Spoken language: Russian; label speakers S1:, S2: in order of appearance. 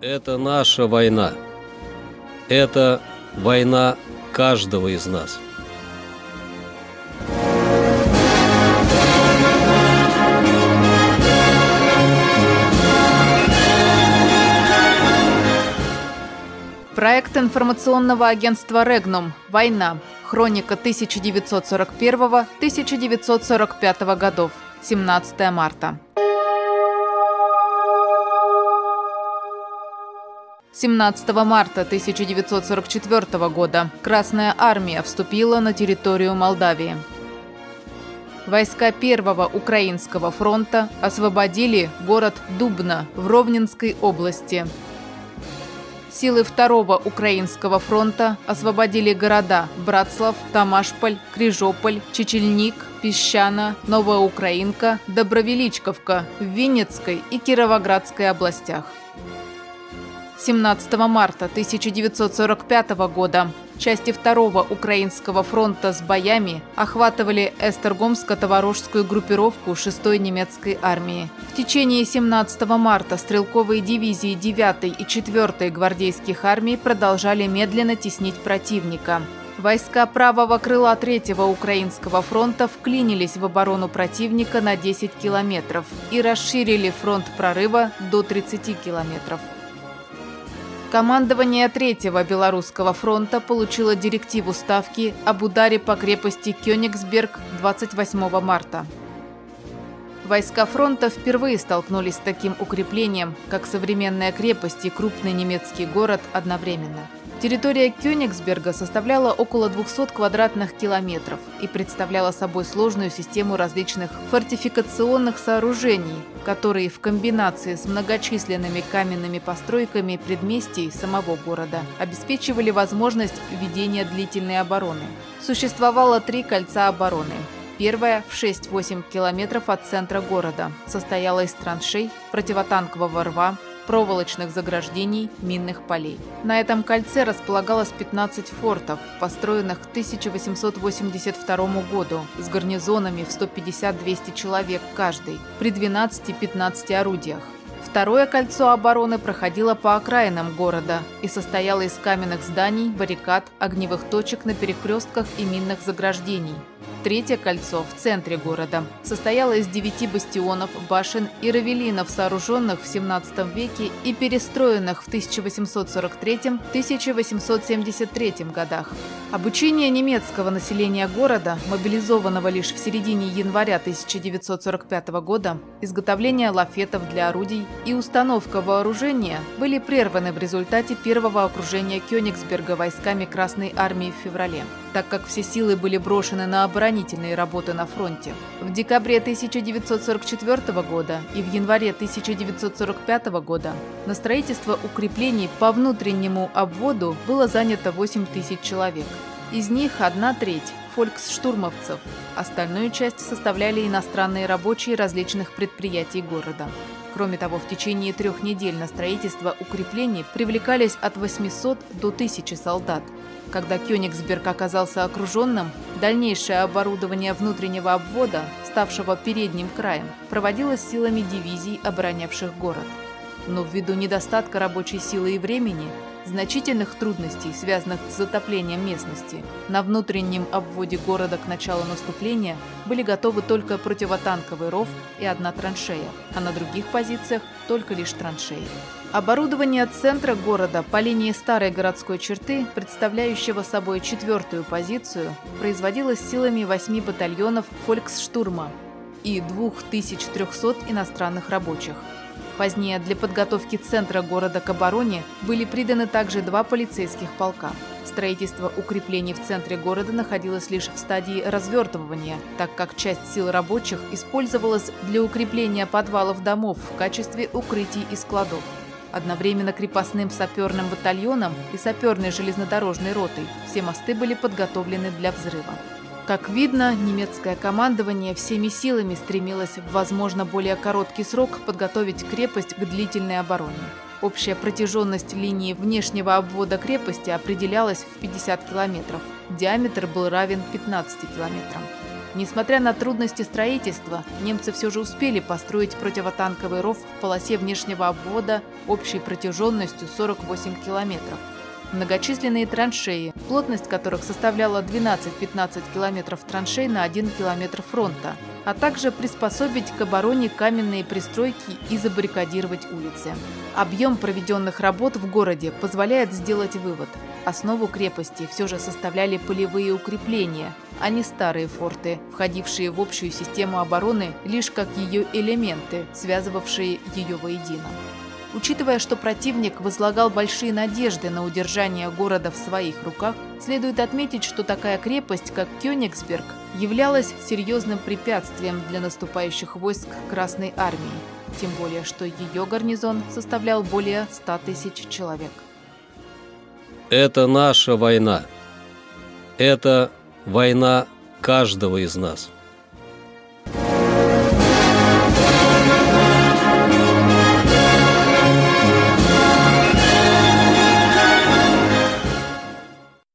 S1: Это наша война. Это война каждого из нас.
S2: Проект информационного агентства «Регнум. Война. Хроника 1941-1945 годов. 17 марта. 17 марта 1944 года Красная Армия вступила на территорию Молдавии. Войска Первого Украинского фронта освободили город Дубна в Ровненской области. Силы Второго Украинского фронта освободили города Братслав, Тамашполь, Крижополь, Чечельник, Песчана, Новоукраинка, Добровеличковка в Винницкой и Кировоградской областях. 17 марта 1945 года части Второго Украинского фронта с боями охватывали Эстергомско-Товарожскую группировку 6-й немецкой армии. В течение 17 марта стрелковые дивизии 9 и 4 гвардейских армий продолжали медленно теснить противника. Войска правого крыла Третьего Украинского фронта вклинились в оборону противника на 10 километров и расширили фронт прорыва до 30 километров. Командование Третьего Белорусского фронта получило директиву Ставки об ударе по крепости Кёнигсберг 28 марта. Войска фронта впервые столкнулись с таким укреплением, как современная крепость и крупный немецкий город одновременно. Территория Кёнигсберга составляла около 200 квадратных километров и представляла собой сложную систему различных фортификационных сооружений, которые в комбинации с многочисленными каменными постройками предместий самого города обеспечивали возможность ведения длительной обороны. Существовало три кольца обороны. Первое в 6-8 километров от центра города состояло из траншей, противотанкового рва, проволочных заграждений, минных полей. На этом кольце располагалось 15 фортов, построенных к 1882 году, с гарнизонами в 150-200 человек каждый, при 12-15 орудиях. Второе кольцо обороны проходило по окраинам города и состояло из каменных зданий, баррикад, огневых точек на перекрестках и минных заграждений – Третье кольцо в центре города состояло из девяти бастионов, башен и равелинов, сооруженных в 17 веке и перестроенных в 1843-1873 годах. Обучение немецкого населения города, мобилизованного лишь в середине января 1945 года, изготовление лафетов для орудий и установка вооружения были прерваны в результате первого окружения Кёнигсберга войсками Красной Армии в феврале, так как все силы были брошены на оборонительные работы на фронте. В декабре 1944 года и в январе 1945 года на строительство укреплений по внутреннему обводу было занято 8 тысяч человек. Из них одна треть – фольксштурмовцев. Остальную часть составляли иностранные рабочие различных предприятий города. Кроме того, в течение трех недель на строительство укреплений привлекались от 800 до 1000 солдат, когда Кёнигсберг оказался окруженным, дальнейшее оборудование внутреннего обвода, ставшего передним краем, проводилось силами дивизий, оборонявших город. Но ввиду недостатка рабочей силы и времени, значительных трудностей, связанных с затоплением местности, на внутреннем обводе города к началу наступления были готовы только противотанковый ров и одна траншея, а на других позициях только лишь траншеи. Оборудование центра города по линии старой городской черты, представляющего собой четвертую позицию, производилось силами восьми батальонов «Фольксштурма» и 2300 иностранных рабочих. Позднее для подготовки центра города к обороне были приданы также два полицейских полка. Строительство укреплений в центре города находилось лишь в стадии развертывания, так как часть сил рабочих использовалась для укрепления подвалов домов в качестве укрытий и складов. Одновременно крепостным саперным батальоном и саперной железнодорожной ротой все мосты были подготовлены для взрыва. Как видно, немецкое командование всеми силами стремилось в, возможно, более короткий срок подготовить крепость к длительной обороне. Общая протяженность линии внешнего обвода крепости определялась в 50 километров. Диаметр был равен 15 километрам. Несмотря на трудности строительства, немцы все же успели построить противотанковый ров в полосе внешнего обвода общей протяженностью 48 километров. Многочисленные траншеи, плотность которых составляла 12-15 километров траншей на 1 километр фронта, а также приспособить к обороне каменные пристройки и забаррикадировать улицы. Объем проведенных работ в городе позволяет сделать вывод. Основу крепости все же составляли полевые укрепления, а не старые форты, входившие в общую систему обороны лишь как ее элементы, связывавшие ее воедино. Учитывая, что противник возлагал большие надежды на удержание города в своих руках, следует отметить, что такая крепость, как Кёнигсберг, являлась серьезным препятствием для наступающих войск Красной Армии, тем более, что ее гарнизон составлял более 100 тысяч человек.
S1: Это наша война. Это война каждого из нас.